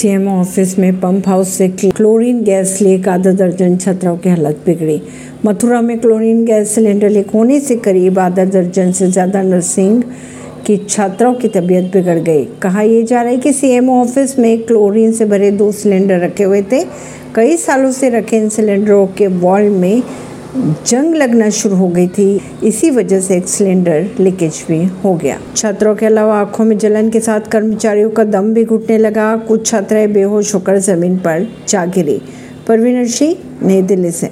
CM office में pump house से chlorine gas leak आधा दर्जन छात्राओं की हालत बिगड़ी। मथुरा में क्लोरीन गैस सिलेंडर लीक होने से करीब आधा दर्जन से ज़्यादा नर्सिंग की छात्राओं की तबीयत बिगड़ गई। कहा यह जा रहा है कि सीएम ऑफ़िस में क्लोरीन से भरे दो सिलेंडर रखे हुए थे। कई सालों से रखे इन सिलेंडरों के वॉल में जंग लगना शुरू हो गई थी, इसी वजह से एक सिलेंडर लीकेज भी हो गया। छात्रों के अलावा आँखों में जलन के साथ कर्मचारियों का दम भी घुटने लगा। कुछ छात्राएँ बेहोश होकर ज़मीन पर जा गिरी। परवीन सिंह नई दिल्ली से।